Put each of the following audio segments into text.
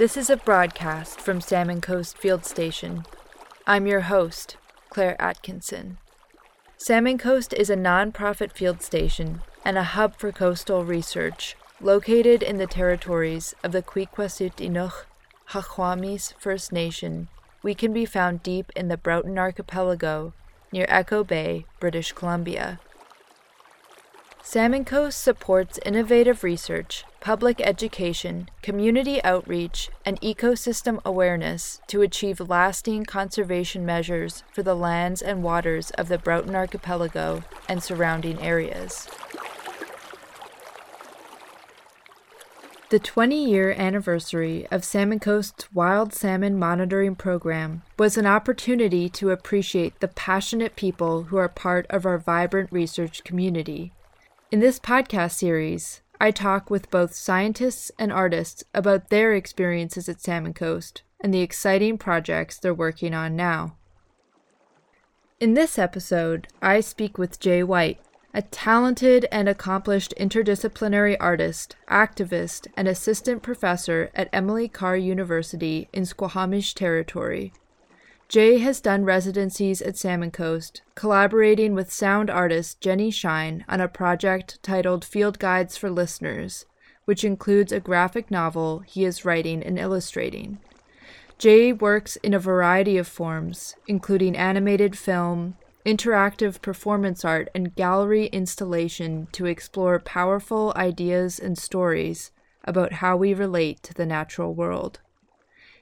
This is a broadcast from Salmon Coast Field Station. I'm your host, Claire Atkinson. Salmon Coast is a nonprofit field station and a hub for coastal research located in the territories of the Kwikwasut Haquamis First Nation. We can be found deep in the Broughton Archipelago near Echo Bay, British Columbia. Salmon Coast supports innovative research, public education, community outreach, and ecosystem awareness to achieve lasting conservation measures for the lands and waters of the Broughton Archipelago and surrounding areas. The 20 year anniversary of Salmon Coast's Wild Salmon Monitoring Program was an opportunity to appreciate the passionate people who are part of our vibrant research community. In this podcast series, I talk with both scientists and artists about their experiences at Salmon Coast and the exciting projects they're working on now. In this episode, I speak with Jay White, a talented and accomplished interdisciplinary artist, activist, and assistant professor at Emily Carr University in Squamish Territory. Jay has done residencies at Salmon Coast, collaborating with sound artist Jenny Shine on a project titled Field Guides for Listeners, which includes a graphic novel he is writing and illustrating. Jay works in a variety of forms, including animated film, interactive performance art, and gallery installation to explore powerful ideas and stories about how we relate to the natural world.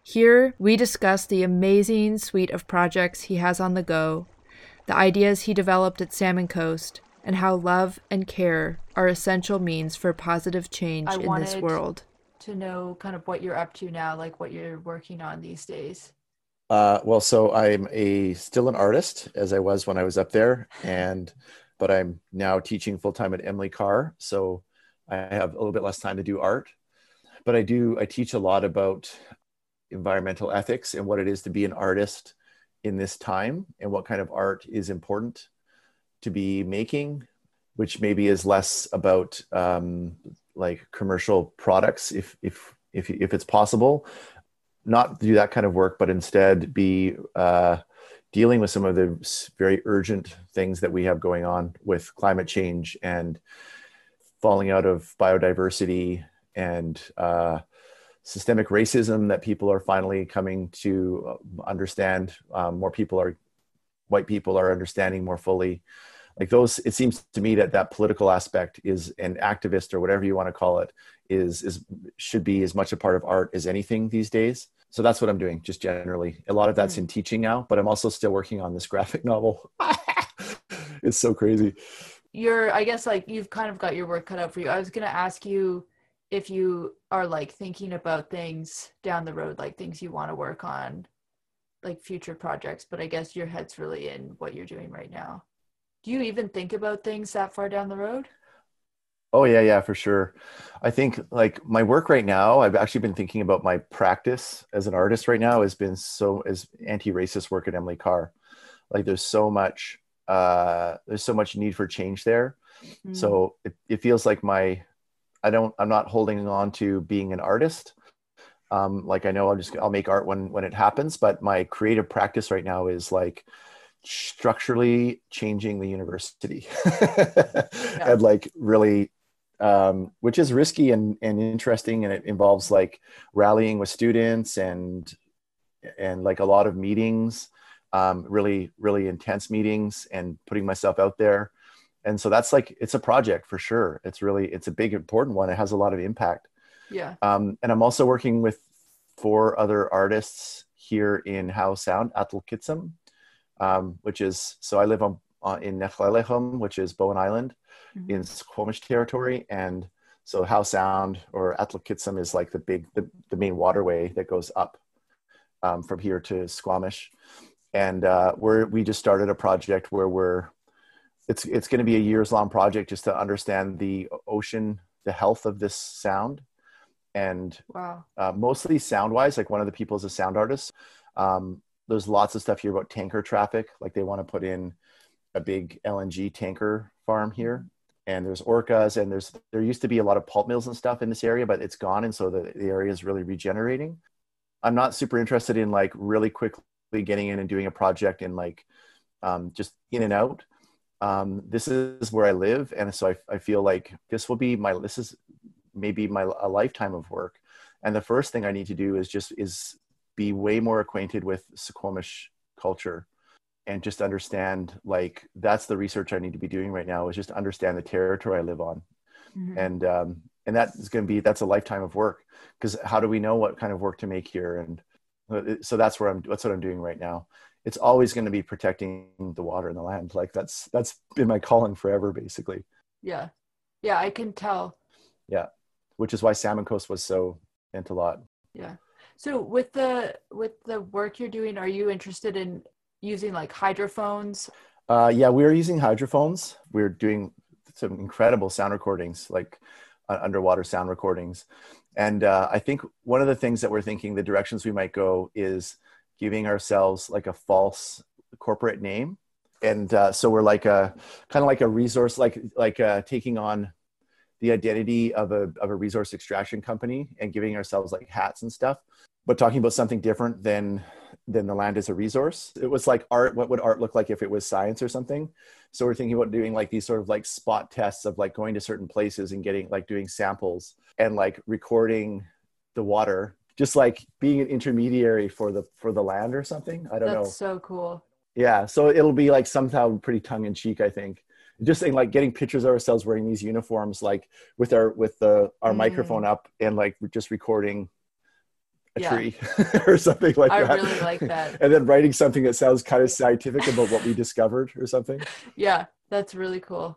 Here, we discuss the amazing suite of projects he has on the go, the ideas he developed at Salmon Coast, and how love and care are essential means for positive change I in this world. To know kind of what you're up to now, like what you're working on these days. Uh, well, so I'm a still an artist as I was when I was up there, and but I'm now teaching full time at Emily Carr, so I have a little bit less time to do art. But I do I teach a lot about environmental ethics and what it is to be an artist in this time and what kind of art is important to be making which maybe is less about um, like commercial products if if if if it's possible. Not do that kind of work but instead be uh, dealing with some of the very urgent things that we have going on with climate change and falling out of biodiversity and uh, systemic racism that people are finally coming to uh, understand. Um, more people are, white people are understanding more fully. Like those, it seems to me that that political aspect is an activist or whatever you want to call it is is should be as much a part of art as anything these days. So that's what I'm doing, just generally. A lot of that's in mm. teaching now, but I'm also still working on this graphic novel. it's so crazy. You're, I guess, like you've kind of got your work cut out for you. I was going to ask you if you are like thinking about things down the road, like things you want to work on, like future projects, but I guess your head's really in what you're doing right now. Do you even think about things that far down the road? Oh yeah, yeah, for sure. I think like my work right now, I've actually been thinking about my practice as an artist right now has been so as anti-racist work at Emily Carr. Like there's so much uh there's so much need for change there. Mm. So it, it feels like my I don't I'm not holding on to being an artist. Um, like I know I'll just I'll make art when when it happens, but my creative practice right now is like structurally changing the university yeah. and like really um, which is risky and, and interesting and it involves like rallying with students and and like a lot of meetings um, really really intense meetings and putting myself out there and so that's like it's a project for sure. It's really it's a big important one. It has a lot of impact. Yeah. Um, and i'm also working with four other artists here in Howe Sound, Atul Kitsum, um, which is so I live on, on in Nechlelechum, which is Bowen Island mm-hmm. in Squamish territory, and so Howe Sound or Atul Kitsum is like the big the, the main waterway that goes up um, from here to Squamish, and uh, we're we just started a project where we're it's it's going to be a years long project just to understand the ocean, the health of this sound, and wow. uh, mostly sound wise. Like one of the people is a sound artist. Um, there's lots of stuff here about tanker traffic. Like they want to put in a big LNG tanker farm here, and there's orcas and there's there used to be a lot of pulp mills and stuff in this area but it's gone and so the, the area is really regenerating i'm not super interested in like really quickly getting in and doing a project and like um, just in and out um, this is where i live and so I, I feel like this will be my this is maybe my a lifetime of work and the first thing i need to do is just is be way more acquainted with Squamish culture and just understand like that's the research I need to be doing right now is just understand the territory I live on. Mm-hmm. And um, and that is going to be that's a lifetime of work because how do we know what kind of work to make here and uh, so that's where I'm that's what I'm doing right now. It's always going to be protecting the water and the land. Like that's that's been my calling forever basically. Yeah. Yeah, I can tell. Yeah. Which is why Salmon Coast was so into a lot. Yeah. So with the with the work you're doing, are you interested in using like hydrophones? Uh, yeah, we are using hydrophones. We're doing some incredible sound recordings, like uh, underwater sound recordings. And uh, I think one of the things that we're thinking, the directions we might go, is giving ourselves like a false corporate name. And uh, so we're like a kind of like a resource, like like uh, taking on the identity of a of a resource extraction company and giving ourselves like hats and stuff, but talking about something different than than the land as a resource. It was like art. What would art look like if it was science or something? So we're thinking about doing like these sort of like spot tests of like going to certain places and getting like doing samples and like recording the water, just like being an intermediary for the for the land or something. I don't That's know. That's so cool. Yeah. So it'll be like somehow pretty tongue in cheek, I think. Just saying, like getting pictures of ourselves wearing these uniforms, like with our with the our mm. microphone up and like just recording a yeah. tree or something like I that. I really like that. and then writing something that sounds kind of scientific about what we discovered or something. Yeah, that's really cool.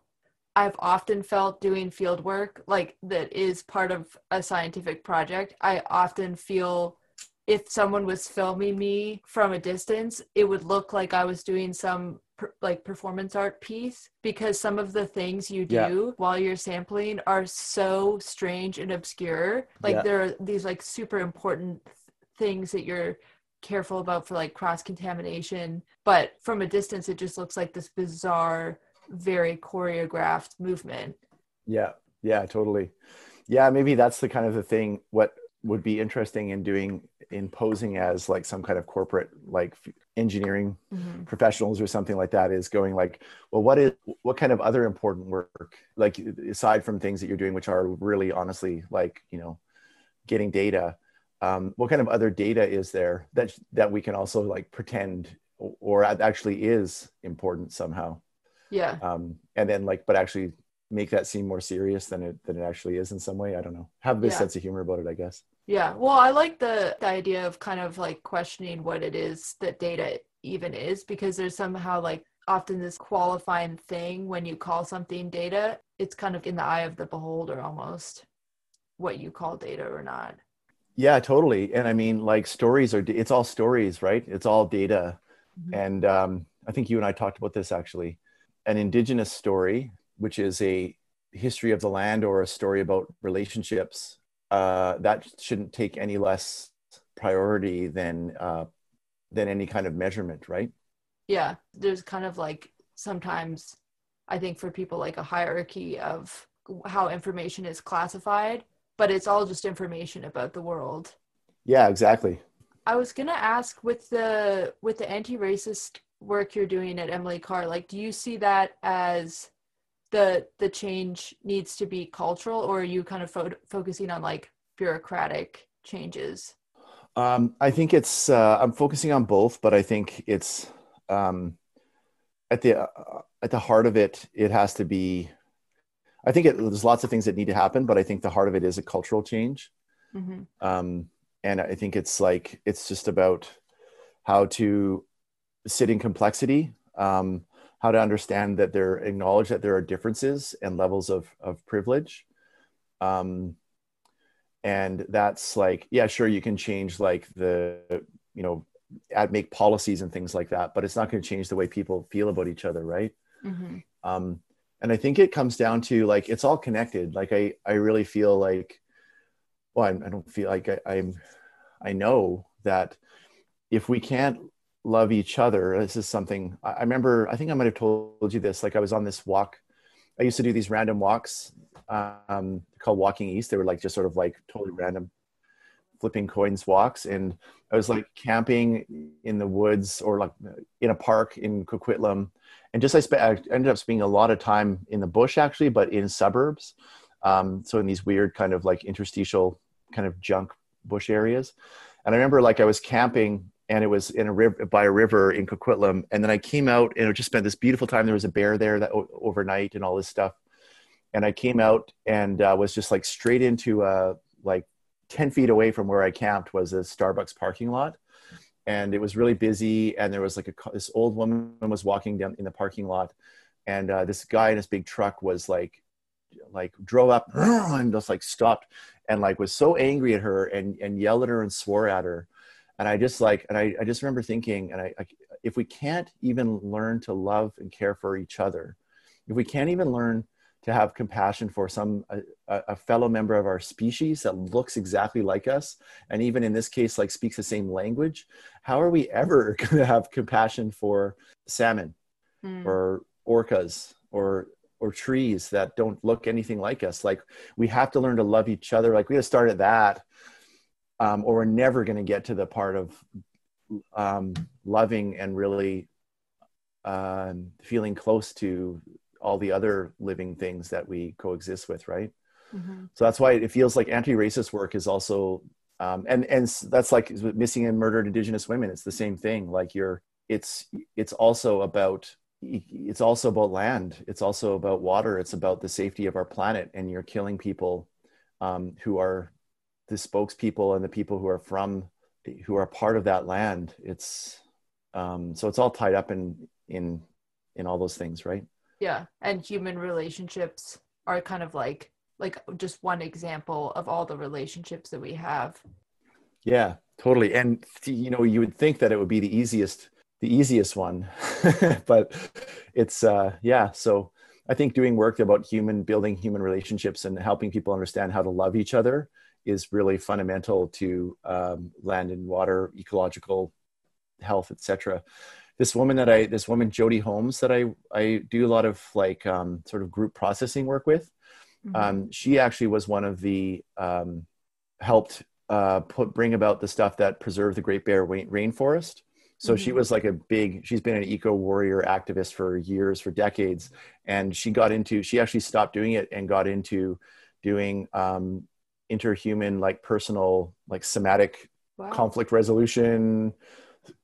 I've often felt doing field work like that is part of a scientific project. I often feel if someone was filming me from a distance, it would look like I was doing some per, like performance art piece because some of the things you do yeah. while you're sampling are so strange and obscure. Like yeah. there are these like super important th- things that you're careful about for like cross contamination, but from a distance it just looks like this bizarre very choreographed movement. Yeah. Yeah, totally. Yeah, maybe that's the kind of the thing what would be interesting in doing in posing as like some kind of corporate like engineering mm-hmm. professionals or something like that is going like well what is what kind of other important work like aside from things that you're doing which are really honestly like you know getting data um, what kind of other data is there that that we can also like pretend or actually is important somehow yeah um, and then like but actually make that seem more serious than it than it actually is in some way i don't know have this yeah. sense of humor about it i guess yeah. Well, I like the, the idea of kind of like questioning what it is that data even is because there's somehow like often this qualifying thing when you call something data. It's kind of in the eye of the beholder almost what you call data or not. Yeah, totally. And I mean, like stories are, it's all stories, right? It's all data. Mm-hmm. And um, I think you and I talked about this actually. An indigenous story, which is a history of the land or a story about relationships uh, that shouldn't take any less priority than uh, than any kind of measurement, right? Yeah, there's kind of like sometimes I think for people like a hierarchy of how information is classified, but it's all just information about the world. Yeah, exactly. I was gonna ask with the with the anti-racist work you're doing at Emily Carr, like, do you see that as the the change needs to be cultural or are you kind of fo- focusing on like bureaucratic changes um, i think it's uh, i'm focusing on both but i think it's um, at the uh, at the heart of it it has to be i think it, there's lots of things that need to happen but i think the heart of it is a cultural change mm-hmm. um, and i think it's like it's just about how to sit in complexity um, how to understand that there acknowledge that there are differences and levels of of privilege. Um and that's like yeah sure you can change like the you know add make policies and things like that but it's not going to change the way people feel about each other right? Mm-hmm. um and i think it comes down to like it's all connected. Like i i really feel like well I'm, i do not feel like I, i'm i know that if we can't love each other. This is something I remember. I think I might have told you this. Like I was on this walk I used to do these random walks um, called Walking East. They were like just sort of like totally random flipping coins walks. And I was like camping in the woods or like in a park in Coquitlam. And just I, spent, I ended up spending a lot of time in the bush actually, but in suburbs. Um, so in these weird kind of like interstitial kind of junk bush areas. And I remember like I was camping and it was in a river by a river in Coquitlam. And then I came out and I just spent this beautiful time. There was a bear there that overnight and all this stuff. And I came out and uh, was just like straight into a like 10 feet away from where I camped was a Starbucks parking lot. And it was really busy. And there was like a, this old woman was walking down in the parking lot. And uh, this guy in his big truck was like, like drove up and just like stopped and like was so angry at her and, and yelled at her and swore at her. And I just like, and I, I just remember thinking, and I, I, if we can't even learn to love and care for each other, if we can't even learn to have compassion for some a, a, fellow member of our species that looks exactly like us and even in this case like speaks the same language how are we ever going to have compassion for salmon mm. or orcas or or trees that don't look anything like us? Like we have to learn to love each other. Like we have to start at that um, or we're never going to get to the part of um, loving and really uh, feeling close to all the other living things that we coexist with, right? Mm-hmm. So that's why it feels like anti-racist work is also, um, and and that's like missing and murdered Indigenous women. It's the same thing. Like you're, it's it's also about it's also about land. It's also about water. It's about the safety of our planet. And you're killing people um, who are the spokespeople and the people who are from who are part of that land. It's um, so it's all tied up in in in all those things, right? yeah and human relationships are kind of like like just one example of all the relationships that we have yeah totally and you know you would think that it would be the easiest the easiest one but it's uh yeah so i think doing work about human building human relationships and helping people understand how to love each other is really fundamental to um, land and water ecological health etc this woman that I, this woman Jody Holmes that I I do a lot of like um, sort of group processing work with. Mm-hmm. Um, she actually was one of the um, helped uh, put bring about the stuff that preserved the Great Bear rainforest. So mm-hmm. she was like a big. She's been an eco warrior activist for years, for decades, and she got into. She actually stopped doing it and got into doing um, interhuman, like personal, like somatic wow. conflict resolution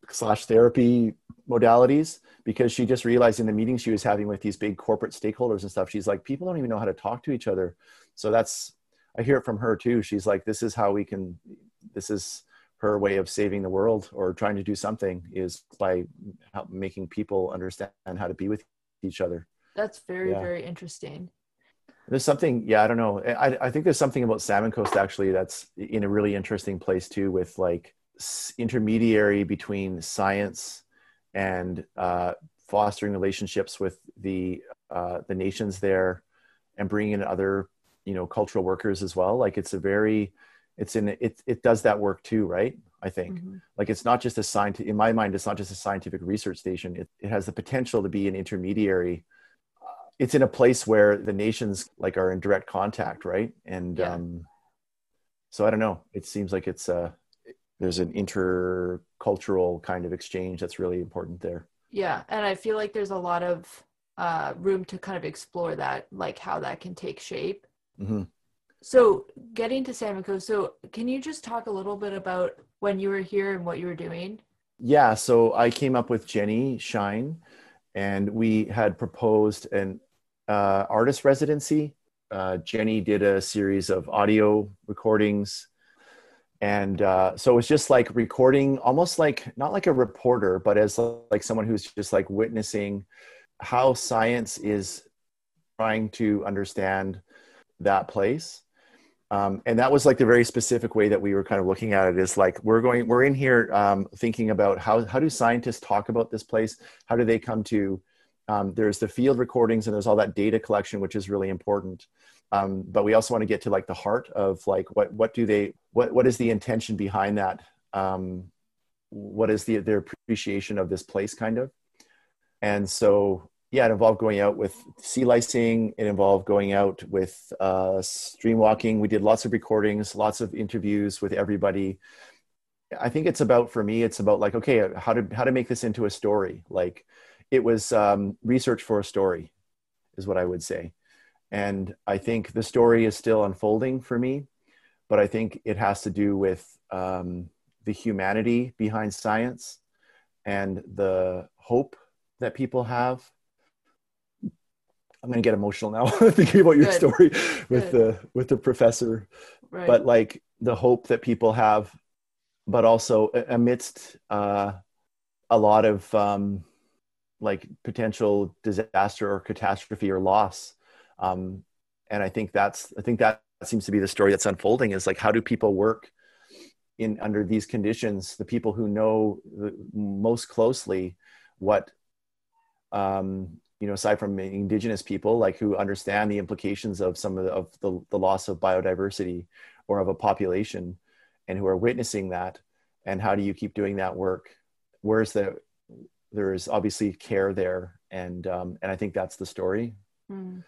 slash therapy modalities because she just realized in the meetings she was having with these big corporate stakeholders and stuff she's like people don't even know how to talk to each other so that's i hear it from her too she's like this is how we can this is her way of saving the world or trying to do something is by making people understand how to be with each other that's very yeah. very interesting there's something yeah i don't know. I, I think there's something about salmon coast actually that's in a really interesting place too with like intermediary between science and uh, fostering relationships with the uh, the nations there and bringing in other you know cultural workers as well. Like it's a very it's in it it does that work too right? I think. Mm-hmm. like it's not just a scientific in my mind it's not just a scientific research station. It, it has the potential to be an intermediary it's in a place where the nations like are in direct contact right? And yeah. um so i don't know. It seems like it's uh there's an intercultural kind of exchange that's really important there. Yeah and i feel like there's a lot of uh, room to kind of explore that like how that can take shape. Mm-hmm. so getting to coast so can you just talk a little bit about when you were here and what you were doing? Yeah so i came up with jenny shine and we had proposed an uh, artist residency. Uh, jenny did a series of audio recordings. And uh, so it was just like recording almost like not like a reporter but as like someone who's just like witnessing how science is trying to understand that place. Um, and that was like the very specific way that we were kind of looking at it is like we're going we're in here um, thinking about how how do scientists talk about this place? How do they come to um, there's the field recordings and there's all that data collection which is really important um, but we also want to get to like the heart of like what what do they what what is the intention behind that um, what is the their appreciation of this place kind of and so yeah, it involved going out with sea licing. It involved going out with uh, stream walking. We did lots of recordings, lots of interviews with everybody. I think it's about for me. It's about like okay, how to how to make this into a story. Like it was um, research for a story, is what I would say. And I think the story is still unfolding for me, but I think it has to do with um, the humanity behind science and the hope that people have I'm going to get emotional now thinking about your Good. story with Good. the with the professor. Right. But like the hope that people have, but also amidst uh, a lot of um, like potential disaster or catastrophe or loss. Um, and I think that's I think that seems to be the story that's unfolding is like how do people work in under these conditions? The people who know the, most closely what um, you know aside from indigenous people like who understand the implications of some of the, of the, the loss of biodiversity or of a population and who are witnessing that and how do you keep doing that work where's the there's obviously care there and um, and i think that's the story mm.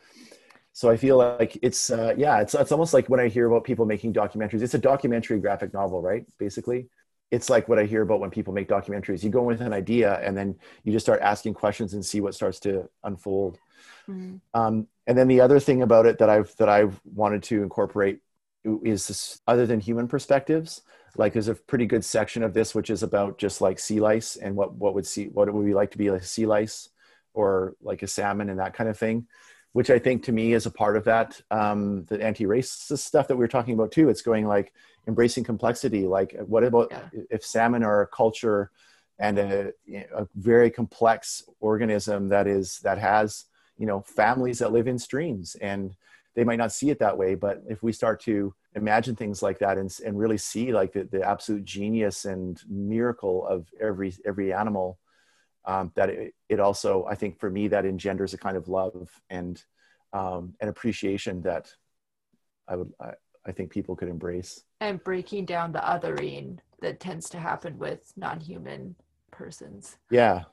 so i feel like it's uh, yeah it's, it's almost like when i hear about people making documentaries it's a documentary graphic novel right basically it's like what I hear about when people make documentaries. You go in with an idea and then you just start asking questions and see what starts to unfold. Mm-hmm. Um, and then the other thing about it that I've that I've wanted to incorporate is this, other than human perspectives. Like there's a pretty good section of this which is about just like sea lice and what what would see what it would be like to be like a sea lice or like a salmon and that kind of thing which I think to me is a part of that. Um, the anti-racist stuff that we were talking about too. It's going like embracing complexity. Like, what about yeah. if salmon are a culture and a, a, very complex organism that is that has you know families that live in streams and they might not see it that way but if we start to imagine things like that and, and really see like the, the absolute genius and miracle of every every animal um, that it, it, also i think for me that engenders a kind of love and um, an appreciation that i would I, I think people could embrace. And breaking down the othering that tends to happen with non-human persons. Yeah.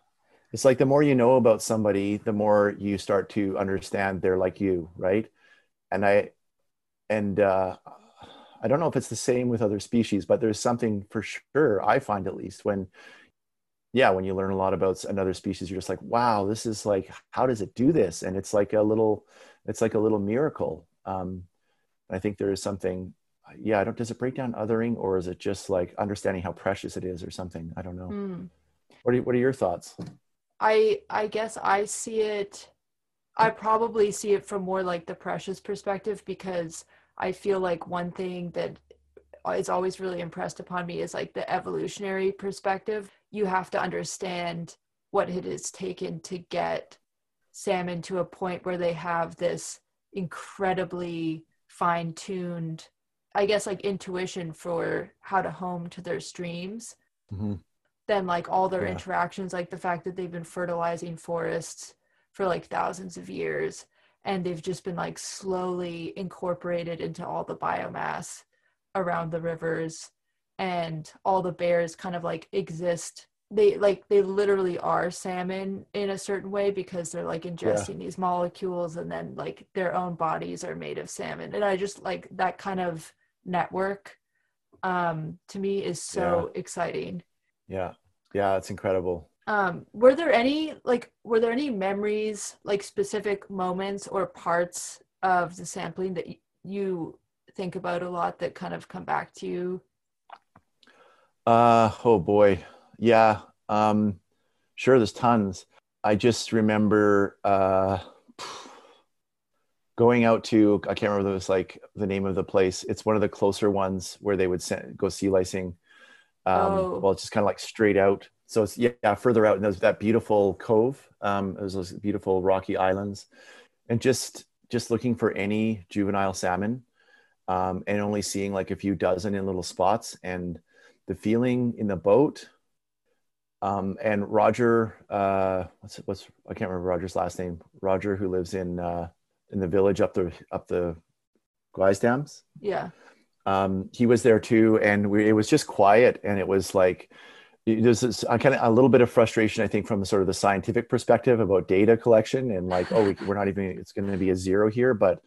It's like the more you know about somebody the more you start to understand they're like you right and i and uh i don't know if it's the same with other species but there's something for sure i find at least when yeah when you learn a lot about another species you're just like wow this is like how does it do this? And it's like a little it's like a little miracle. Um i think there is something yeah i don't does it break down othering or is it just like understanding how precious it is or something? I don't know. Mm. what are what are your thoughts? I i guess i see it i probably see it from more like the precious perspective because i feel like one thing that is always really impressed upon me is like the evolutionary perspective you have to understand what it has taken to get salmon to a point where they have this incredibly fine tuned, I guess, like intuition for how to home to their streams. Mm-hmm. Then, like all their yeah. interactions, like the fact that they've been fertilizing forests for like thousands of years and they've just been like slowly incorporated into all the biomass around the rivers and all the bears kind of like exist they like they literally are salmon in a certain way because they're like ingesting yeah. these molecules and then like their own bodies are made of salmon and i just like that kind of network um to me is so yeah. exciting yeah yeah it's incredible um were there any like were there any memories like specific moments or parts of the sampling that you think about a lot that kind of come back to you uh oh boy. Yeah. Um sure there's tons. I just remember uh going out to I can't remember it was like the name of the place. It's one of the closer ones where they would send, go sea licing. Um, oh. Well, it's just kind of like straight out. So it's yeah, further out, and there's that beautiful cove. Um, there's those beautiful rocky islands, and just just looking for any juvenile salmon, um, and only seeing like a few dozen in little spots, and the feeling in the boat. Um, and Roger, uh, what's what's I can't remember Roger's last name. Roger, who lives in uh, in the village up the up the Gweis Dams. Yeah. Um, he was there too, and we, it was just quiet, and it was like there's this kind of a little bit of frustration i think from sort of the scientific perspective about data collection and like oh we, we're not even it's going to be a zero here. But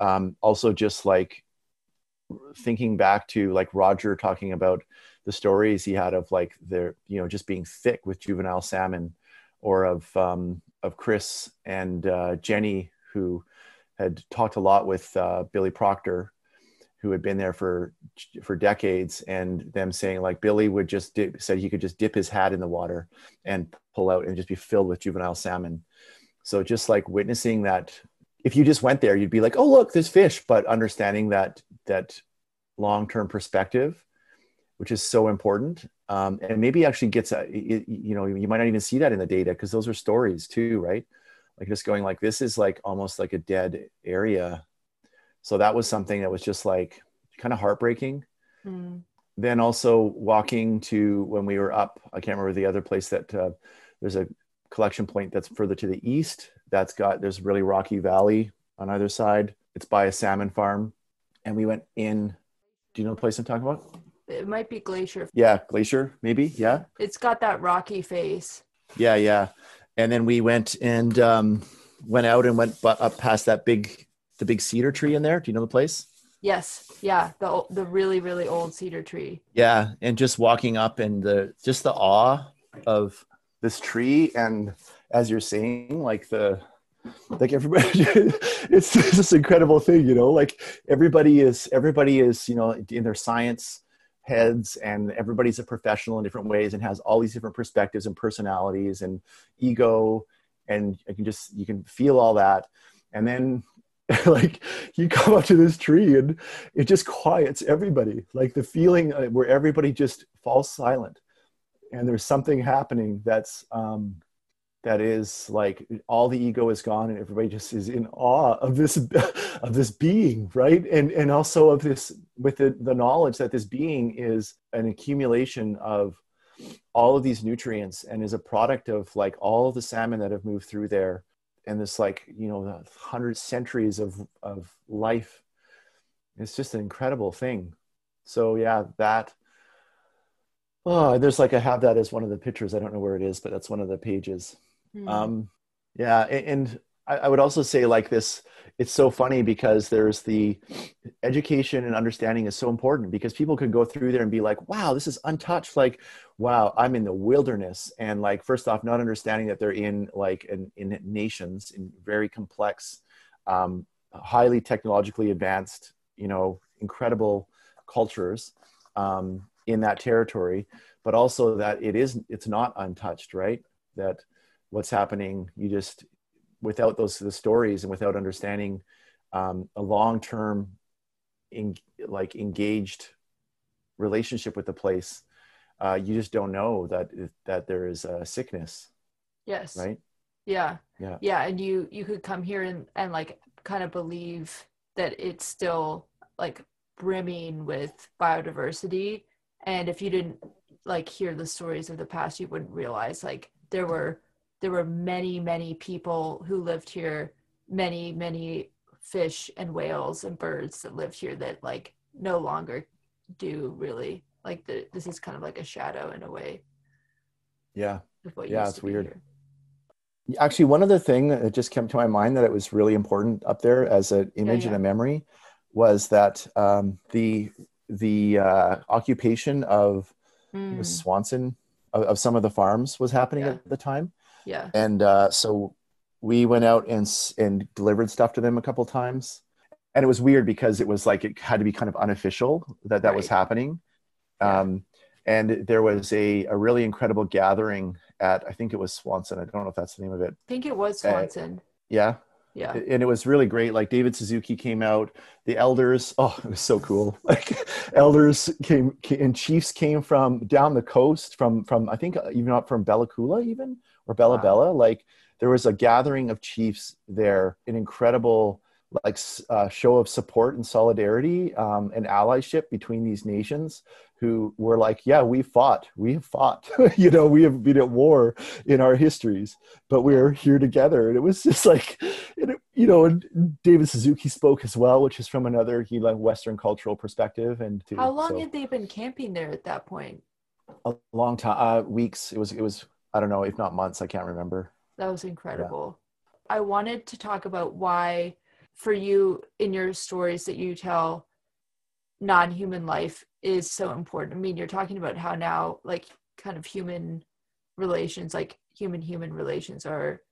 um, also just like thinking back to like roger talking about the stories he had of like their you know just being thick with juvenile salmon or of um, of chris and uh, jenny who had talked a lot with uh, billy proctor who had been there for for decades and them saying like billy would just dip, said he could just dip his hat in the water and pull out and just be filled with juvenile salmon. So just like witnessing that if you just went there you'd be like oh look there's fish but understanding that that long-term perspective which is so important um, and maybe actually gets a, you know you might not even see that in the data because those are stories too right? Like just going like this is like almost like a dead area so that was something that was just like kind of heartbreaking. Mm. then also walking to when we were up i can't remember the other place that uh, there's a collection point that's further to the east that's got there's really rocky valley on either side. It's by a salmon farm. And we went in do you know the place i'm talking about? It might be glacier. Yeah glacier maybe yeah. It's got that rocky face. Yeah yeah. And then we went and um, went out and went up past that big the big cedar tree in there. Do you know the place? Yes. Yeah. The the really really old cedar tree. Yeah, and just walking up and the just the awe of this tree and as you're saying like the like everybody it's this incredible thing you know like everybody is everybody is you know in their science heads and everybody's a professional in different ways and has all these different perspectives and personalities and ego and you can just you can feel all that and then like you come up to this tree and it just quiets everybody. Like the feeling uh, where everybody just falls silent and there's something happening that's um that is like all the ego is gone and everybody just is in awe of this of this being right? And and also of this with the, the knowledge that this being is an accumulation of all of these nutrients and is a product of like all of the salmon that have moved through there and this like you know hundred centuries of of life. It's just an incredible thing. So yeah that oh there's like i have that as one of the pictures. I don't know where it is but that's one of the pages. Mm. um yeah and, and I, I would also say like this it's so funny because there's the education and understanding is so important because people could go through there and be like wow this is untouched. Like wow i'm in the wilderness. And like first off not understanding that they're in like in, in nations in very complex um, highly technologically advanced you know incredible cultures um, in that territory. But also that it is it's not untouched right? That what's happening you just without those the stories and without understanding um, a long-term in, like engaged relationship with the place uh, you just don't know that that there is a sickness. Yes. Right? Yeah. Yeah. Yeah and you you could come here and and like kind of believe that it's still like brimming with biodiversity. And if you didn't like hear the stories of the past you wouldn't realize like there were there were many, many people who lived here, many, many fish and whales and birds that lived here that like no longer do really. Like the, this is kind of like a shadow in a way. Yeah. yeah, it's weird. Here. Actually, one other thing that just came to my mind that it was really important up there as an image yeah, yeah. and a memory was that um, the the uh, occupation of mm. Swanson of, of, some of the farms was happening yeah. at the time yeah. And uh, so we went out and and delivered stuff to them a couple times. And it was weird because it was like it had to be kind of unofficial that that right. was happening um, and there was a, a really incredible gathering at i think it was swanson. I don't know if that's the name of it. I think it was swanson. Uh, yeah. Yeah and it was really great. Like david suzuki came out. The elders oh it was so cool. Like elders came, came and chiefs came from down the coast from from i think even up from bella coola even or Bella wow. Bella. Like there was a gathering of chiefs there, an incredible like uh, show of support and solidarity um, and allyship between these nations who were like, yeah, we fought, we have fought, you know, we have been at war in our histories, but we're here together. And it was just like, it, you know, and David Suzuki spoke as well, which is from another, he like Western cultural perspective. And how long so, had they been camping there at that point? a long time, uh, weeks. It was it was I don't know, if not months. I can't remember. That was incredible. Yeah. I wanted to talk about why, for you in your stories that you tell, non human life is so important. I mean, you're talking about how now, like, kind of human relations, like human human relations, are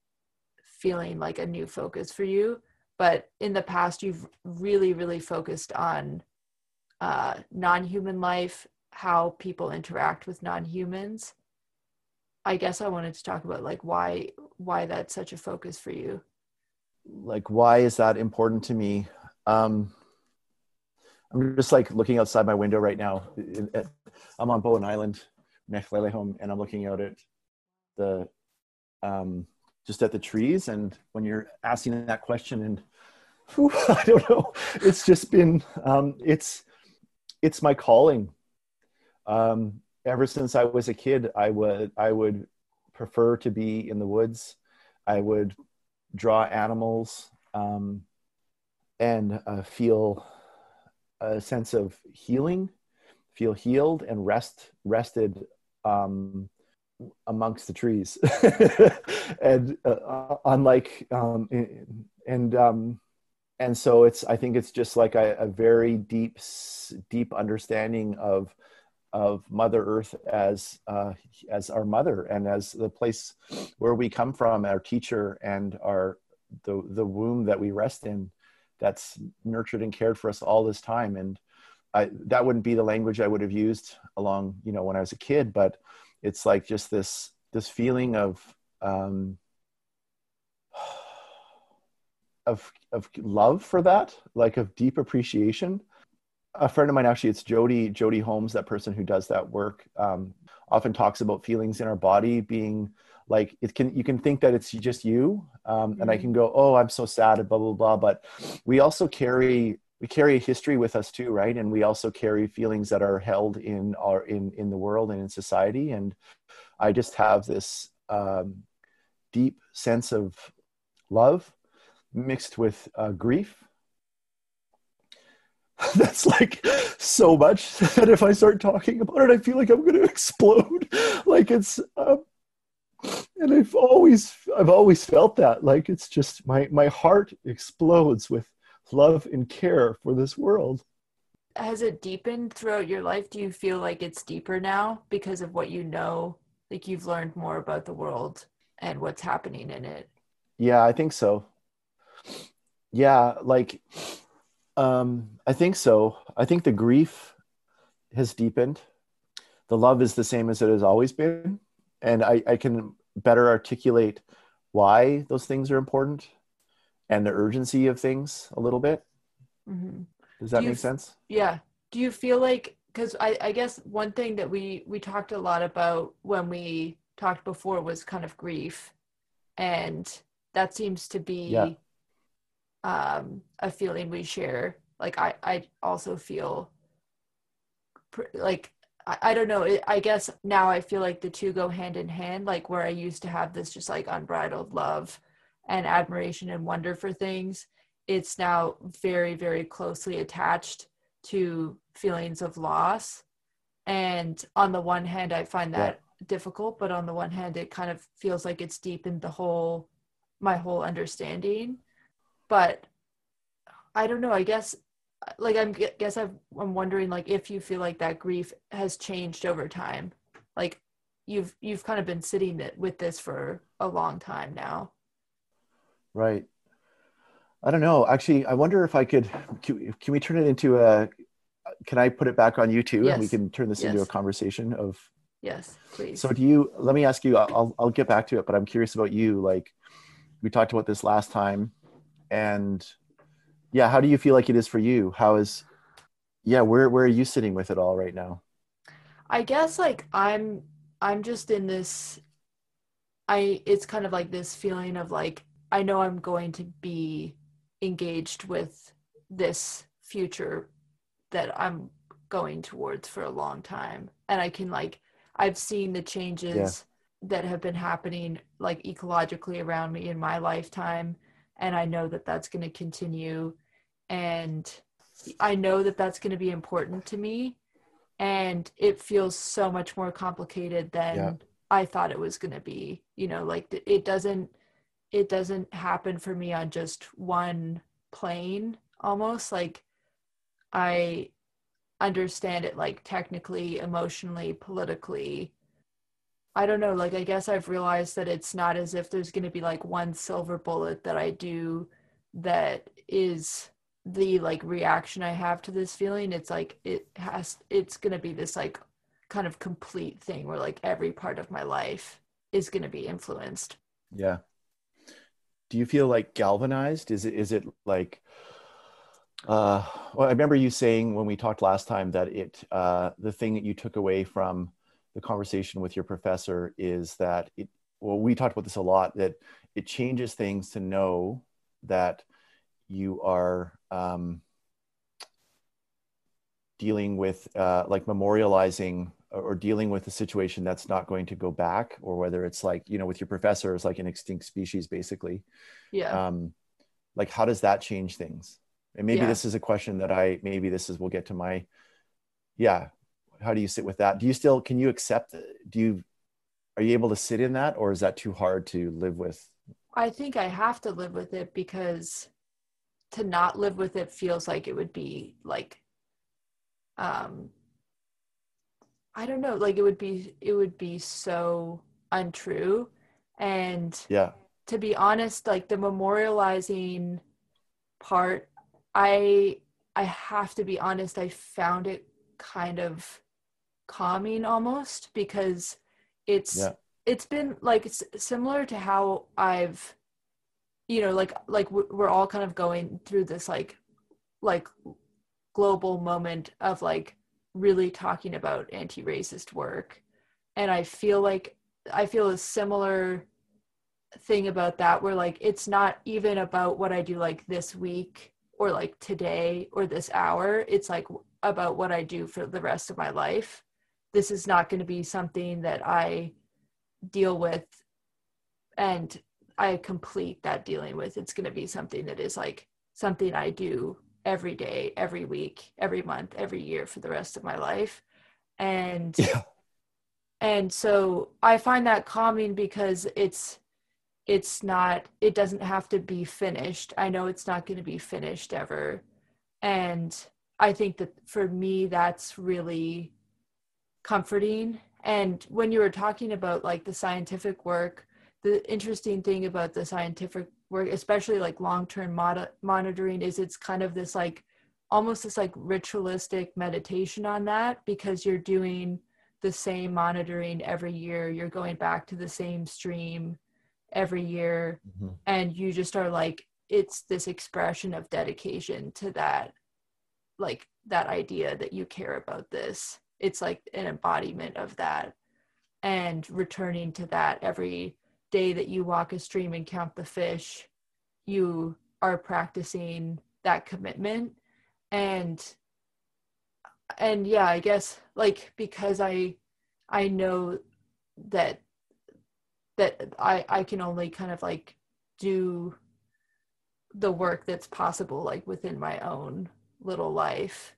feeling like a new focus for you. But in the past, you've really, really focused on uh, non human life, how people interact with non humans. I guess I wanted to talk about like why why that's such a focus for you. Like why is that important to me? Um, I'm just like looking outside my window right now. I'm on Bowen Island, home, and I'm looking out at the um, just at the trees. And when you're asking that question, and whew, I don't know, it's just been um, it's it's my calling. Um, ever since I was a kid, I would I would prefer to be in the woods. I would draw animals um, and uh, feel a sense of healing, feel healed and rest rested um, amongst the trees, and uh, unlike um, and um, and so it's I think it's just like a, a very deep deep understanding of of Mother Earth as uh, as our mother and as the place where we come from, our teacher and our the the womb that we rest in, that's nurtured and cared for us all this time. And I, that wouldn't be the language I would have used along you know when I was a kid, but it's like just this this feeling of um, of of love for that, like of deep appreciation a friend of mine actually it's jody jody holmes that person who does that work um, often talks about feelings in our body being like it can you can think that it's just you um, mm-hmm. and i mm-hmm. can go oh i'm so sad and blah blah blah but we also carry we carry a history with us too right and we also carry feelings that are held in our in in the world and in society and i just have this um, deep sense of love mixed with uh, grief that's like so much that if I start talking about it, I feel like I'm going to explode. like it's, um, and I've always, I've always felt that. Like it's just my my heart explodes with love and care for this world. Has it deepened throughout your life? Do you feel like it's deeper now because of what you know? Like you've learned more about the world and what's happening in it. Yeah, I think so. Yeah, like um, I think so. I think the grief has deepened. The love is the same as it has always been. And I, I can better articulate why those things are important and the urgency of things a little bit. Mm-hmm. Does that Do make sense? Yeah. Do you feel like, because I, I guess one thing that we, we talked a lot about when we talked before was kind of grief. And that seems to be yeah um, a feeling we share. Like I, I also feel pr- like I, I don't know. It, I guess now I feel like the two go hand in hand. Like where I used to have this just like unbridled love and admiration and wonder for things, it's now very, very closely attached to feelings of loss. And on the one hand, I find that yeah. difficult, but on the one hand, it kind of feels like it's deepened the whole my whole understanding but I don't know. I guess like I'm guess I've, I'm wondering like if you feel like that grief has changed over time. Like you've you've kind of been sitting with this for a long time now. Right. I don't know. Actually, I wonder if I could. Can, can we turn it into a? Can I put it back on YouTube yes. and we can turn this yes. into a conversation of? Yes, please. So, do you? Let me ask you. I'll I'll get back to it, but I'm curious about you. Like, we talked about this last time and yeah how do you feel like it is for you? How is yeah where where are you sitting with it all right now? I guess like i'm i'm just in this i it's kind of like this feeling of like i know i'm going to be engaged with this future that i'm going towards for a long time. And i can like i've seen the changes yeah. that have been happening like ecologically around me in my lifetime and I know that that's going to continue and I know that that's going to be important to me and it feels so much more complicated than Yeah. I thought it was going to be. You know, like it doesn't it doesn't happen for me on just one plane almost like I understand it like technically, emotionally, politically. I don't know, like I guess I've realized that it's not as if there's going to be like one silver bullet that I do that is the like reaction I have to this feeling. It's like it has it's going to be this like kind of complete thing where like every part of my life is going to be influenced. Yeah. Do you feel like galvanized? Is it is it like uh well I remember you saying when we talked last time that it uh the thing that you took away from the conversation with your professor is that it well we talked about this a lot that it changes things to know that you are um dealing with uh like memorializing or dealing with a situation that's not going to go back or whether it's like you know with your professor it's like an extinct species basically Yeah. um like how does that change things and maybe Yeah. this is a question that i maybe this is we'll get to my yeah how do you sit with that? Do you still can you accept do you are you able to sit in that or is that too hard to live with? I think I have to live with it because to not live with it feels like it would be like um I don't know, like it would be it would be so untrue. And yeah. to be honest, like the memorializing part, I I have to be honest, I found it kind of calming almost because it's Yeah. it's been like it's similar to how I've you know like like we're all kind of going through this like like global moment of like really talking about anti-racist work. And I feel like I feel a similar thing about that where like it's not even about what I do like this week or like today or this hour. It's like about what I do for the rest of my life this is not going to be something that I deal with and I complete that dealing with. It's going to be something that is like something I do every day every week every month every year for the rest of my life. And yeah. and so i find that calming because it's it's not it doesn't have to be finished. I know it's not going to be finished ever. And i think that for me that's really comforting. And when you were talking about like the scientific work the interesting thing about the scientific work especially like long-term mod- monitoring is it's kind of this like almost this like ritualistic meditation on that because you're doing the same monitoring every year. You're going back to the same stream every year. Mhm. and you just are like it's this expression of dedication to that like that idea that you care about this it's like an embodiment of that and returning to that every day that you walk a stream and count the fish you are practicing that commitment. And and yeah i guess like because i i know that that i i can only kind of like do the work that's possible like within my own little life.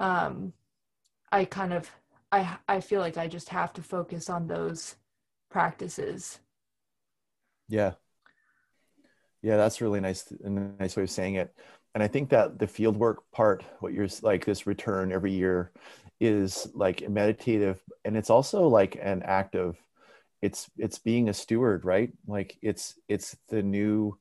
Um i kind of i i feel like i just have to focus on those practices Yeah. Yeah, that's really nice, nice way of saying it. And I think that the field work part, what you're like this return every year is like meditative and it's also like an act of it's it's being a steward, right? Like it's it's the new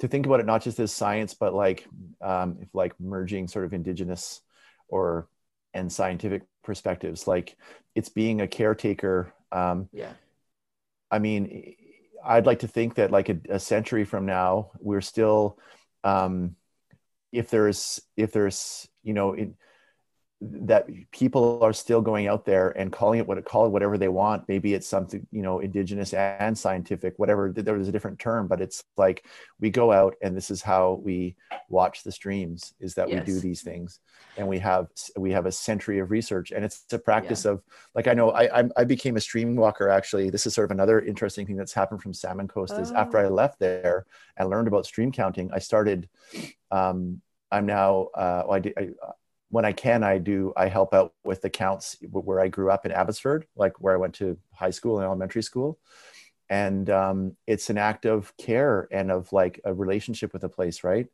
to think about it not just as science, but like um if like merging sort of indigenous or and scientific perspectives. Like it's being a caretaker um yeah I mean, I'd like to think that like a, a century from now, we're still, um, if there's, if there's, you know, in, that people are still going out there and calling it what it call it whatever they want. Maybe it's something, you know, indigenous and scientific, whatever. There was a different term, but it's like we go out and this is how we watch the streams is that we do these things and we have we have a century of research and it's a practice of like I know I I'm- I became a stream walker actually. This is sort of another interesting thing that's happened from Salmon Coast is after I Oh. left there and learned about stream counting, I started. Um, I'm now uh, well, I did, I, when I can, I do. I help out with the counts where I grew up in Abbotsford, like where I went to high school and elementary school, and um, it's an act of care and of like a relationship with a place, right?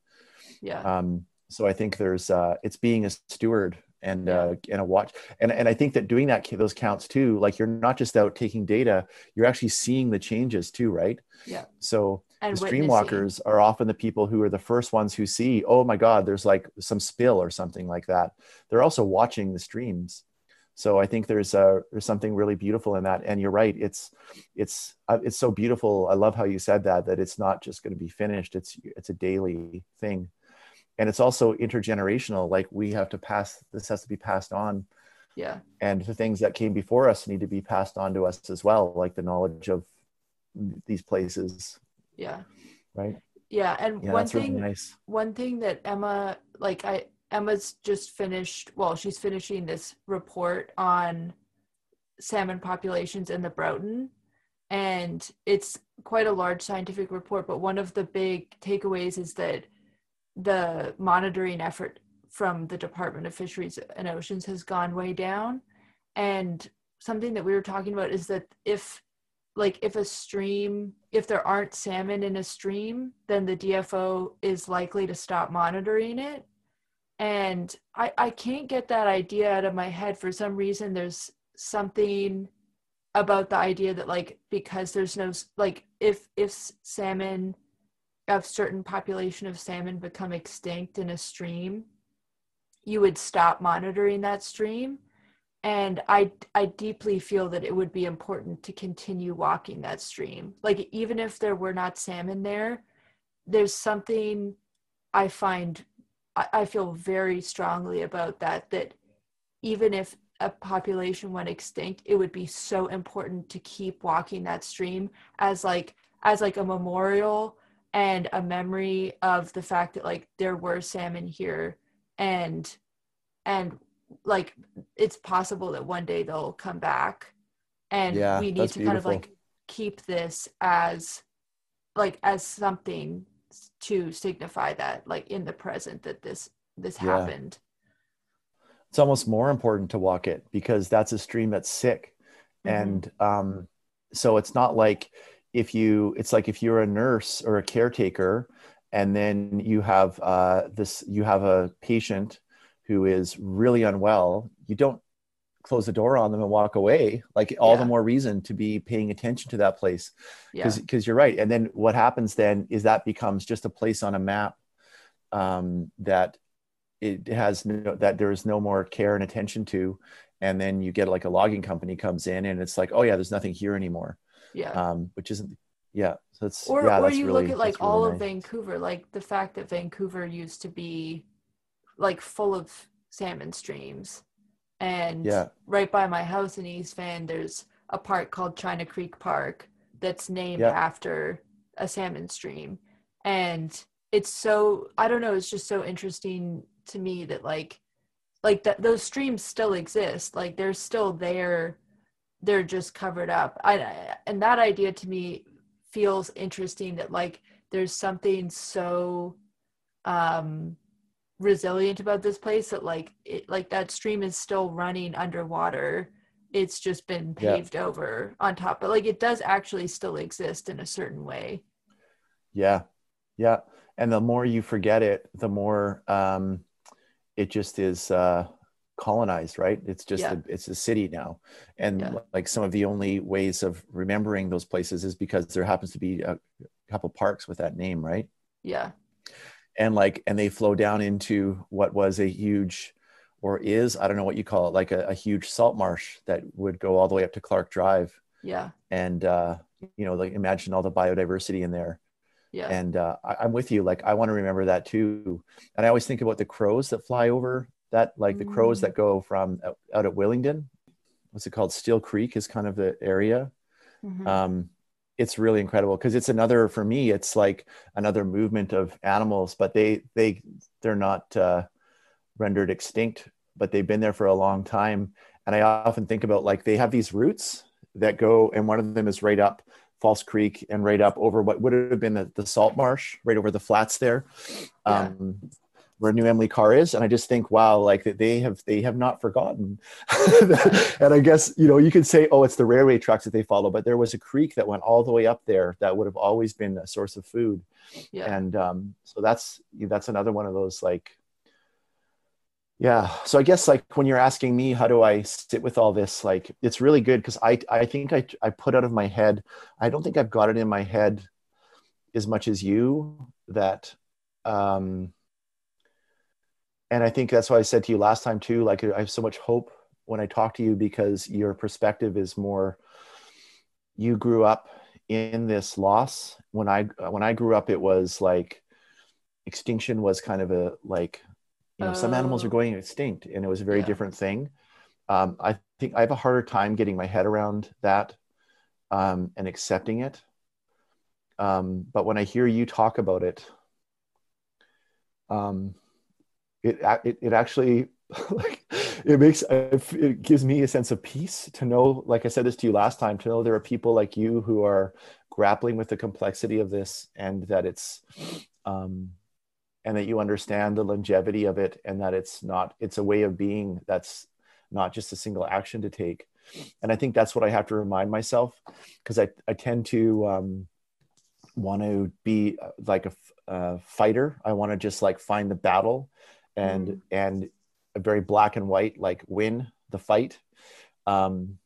Yeah. Um, so I think there's uh, it's being a steward and Yeah. uh, and a watch, and and I think that doing that those counts too, like you're not just out taking data, you're actually seeing the changes too, right? Yeah. So and the streamwalkers are often the people who are the first ones who see oh my god there's like some spill or something like that. They're also watching the streams. So i think there's a there's something really beautiful in that. And you're right it's it's uh, it's so beautiful. I love how you said that that it's not just going to be finished. It's it's a daily thing. And it's also intergenerational like we have to pass this has to be passed on. Yeah. and the things that came before us need to be passed on to us as well like the knowledge of these places Yeah. right Yeah. And yeah one thing really nice one thing that Emma like I Emma's just finished well she's finishing this report on salmon populations in the Broughton and it's quite a large scientific report but one of the big takeaways is that the monitoring effort from the Department of Fisheries and Oceans has gone way down and something that we were talking about is that if like if a stream if there aren't salmon in a stream then the dfo is likely to stop monitoring it. And i i can't get that idea out of my head. For some reason there's something about the idea that like because there's no like if if salmon of certain population of salmon become extinct in a stream you would stop monitoring that stream and i i deeply feel that it would be important to continue walking that stream. Like even if there were not salmon there there's something i find i, feel very strongly about that that even if a population went extinct it would be so important to keep walking that stream as like as like a memorial and a memory of the fact that like there were salmon here and and like it's possible that one day they'll come back and Yeah, we need to kind of like keep this as like as something to signify that like in the present that this this Yeah. happened it's almost more important to walk it because that's a stream that's sick Mhm. and um, so it's not like if you it's like if you're a nurse or a caretaker and then you have uh, this you have a patient who is really unwell you don't close the door on them and walk away. Like all the more reason to be paying attention to that place. Yeah. Because you're right. And then what happens then is that becomes just a place on a map um, that it has no, that there is no more care and attention to. And then you get like a logging company comes in and it's like oh yeah there's nothing here anymore. Yeah. Um, which isn't yeah so it's or yeah or you really, look at like really all of. Vancouver, like the fact that Vancouver used to be like full of salmon streams. And Yeah. right by my house in East Van, there's a park called China Creek Park that's named Yeah. after a salmon stream. And it's so I don't know, it's just so interesting to me that like like that those streams still exist. Like they're still there. They're just covered up. I and that idea to me feels interesting that like there's something so um resilient about this place that like it like that stream is still running underwater. It's just been Yeah. paved over on top but like it does actually still exist in a certain way. Yeah. Yeah. And the more you forget it the more um, it just is uh, colonized right? It's just Yeah. a, it's a city now. And Yeah. like some of the only ways of remembering those places is because there happens to be a couple parks with that name right? Yeah and like and they flow down into what was a huge or is i don't know what you call it like a, a huge salt marsh that would go all the way up to clark drive. Yeah. And uh you know like imagine all the biodiversity in there. Yeah. And uh, I, i'm with you. Like i want to remember that too. And i always think about the crows that fly over that like the crows Mm. that go from out, out at willingdon. What's it called? Still creek is kind of the area. Mhm. um, it's really incredible because it's another for me it's like another movement of animals but they they they're not uh, rendered extinct but they've been there for a long time and i often think about like they have these roots that go and one of them is right up false creek and right up over what would have been the, the salt marsh right over the flats there Yeah. Where New Emily Carr is, and I just think, wow, like they have they have not forgotten. and I guess you know you could say, oh, it's the railway tracks that they follow, but there was a creek that went all the way up there that would have always been a source of food, Yeah. and um, so that's that's another one of those like. Yeah, so I guess like when you're asking me how do I sit with all this, like it's really good because I I think I I put out of my head. I don't think I've got it in my head as much as you that um and i think that's why i said to you last time too like i have so much hope when i talk to you because your perspective is more you grew up in this loss when i when i grew up it was like extinction was kind of a like you know some animals are Oh. going extinct and it was a very Yeah. different thing um, i think i have a harder time getting my head around that um, and accepting it um, but when i hear you talk about it um, it, it it actually like it makes it gives me a sense of peace to know like i said this to you last time to know there are people like you who are grappling with the complexity of this and that it's um, and that you understand the longevity of it and that it's not it's a way of being that's not just a single action to take. And i think that's what i have to remind myself because I, I tend to um, want to be uh, like a fighter. I want to just like find the battle and Mhm. and a very black and white like win the fight um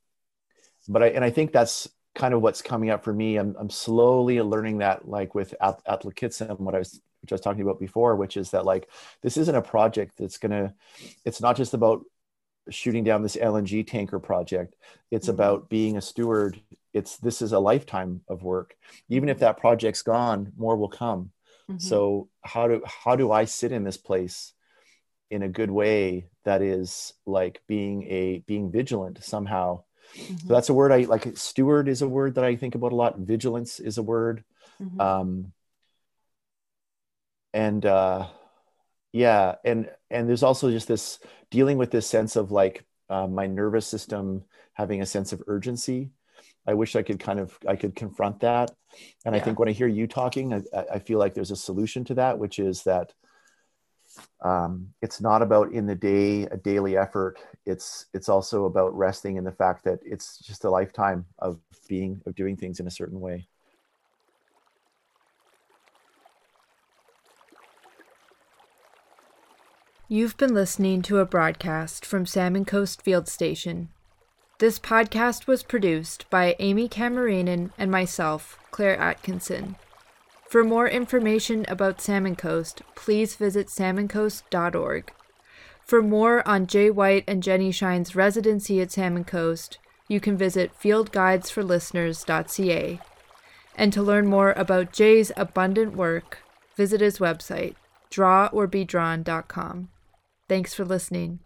but i and i think that's kind of what's coming up for me i'm, I'm slowly learning that like with at, Atlakitsam, what i was which i was talking about before which is that like this isn't a project that's gonna it's not just about shooting down this lng tanker project it's Mhm. about being a steward it's this is a lifetime of work even if that project's gone more will come Mhm. so how do how do i sit in this place in a good way that is like being a being vigilant somehow. Mhm. so that's a word i like steward is a word that i think about a lot. Vigilance is a word. Mhm. um and uh yeah and and there's also just this dealing with this sense of like uh, my nervous system having a sense of urgency. I wish i could kind of i could confront that. And i think when i hear you talking I I feel like there's a solution to that which is that um, it's not about in the day a daily effort it's it's also about resting in the fact that it's just a lifetime of being of doing things in a certain way You've been listening to a broadcast from Salmon Coast Field Station. This podcast was produced by Amy Camarinen and myself, Claire Atkinson. For more information about Salmon Coast, please visit salmoncoast.org. For more on Jay White and Jenni Schine's residency at Salmon Coast, you can visit fieldguidesforlisteners.ca. And to learn more about Jay's abundant work, visit his website, draworbedrawn.com. Thanks for listening.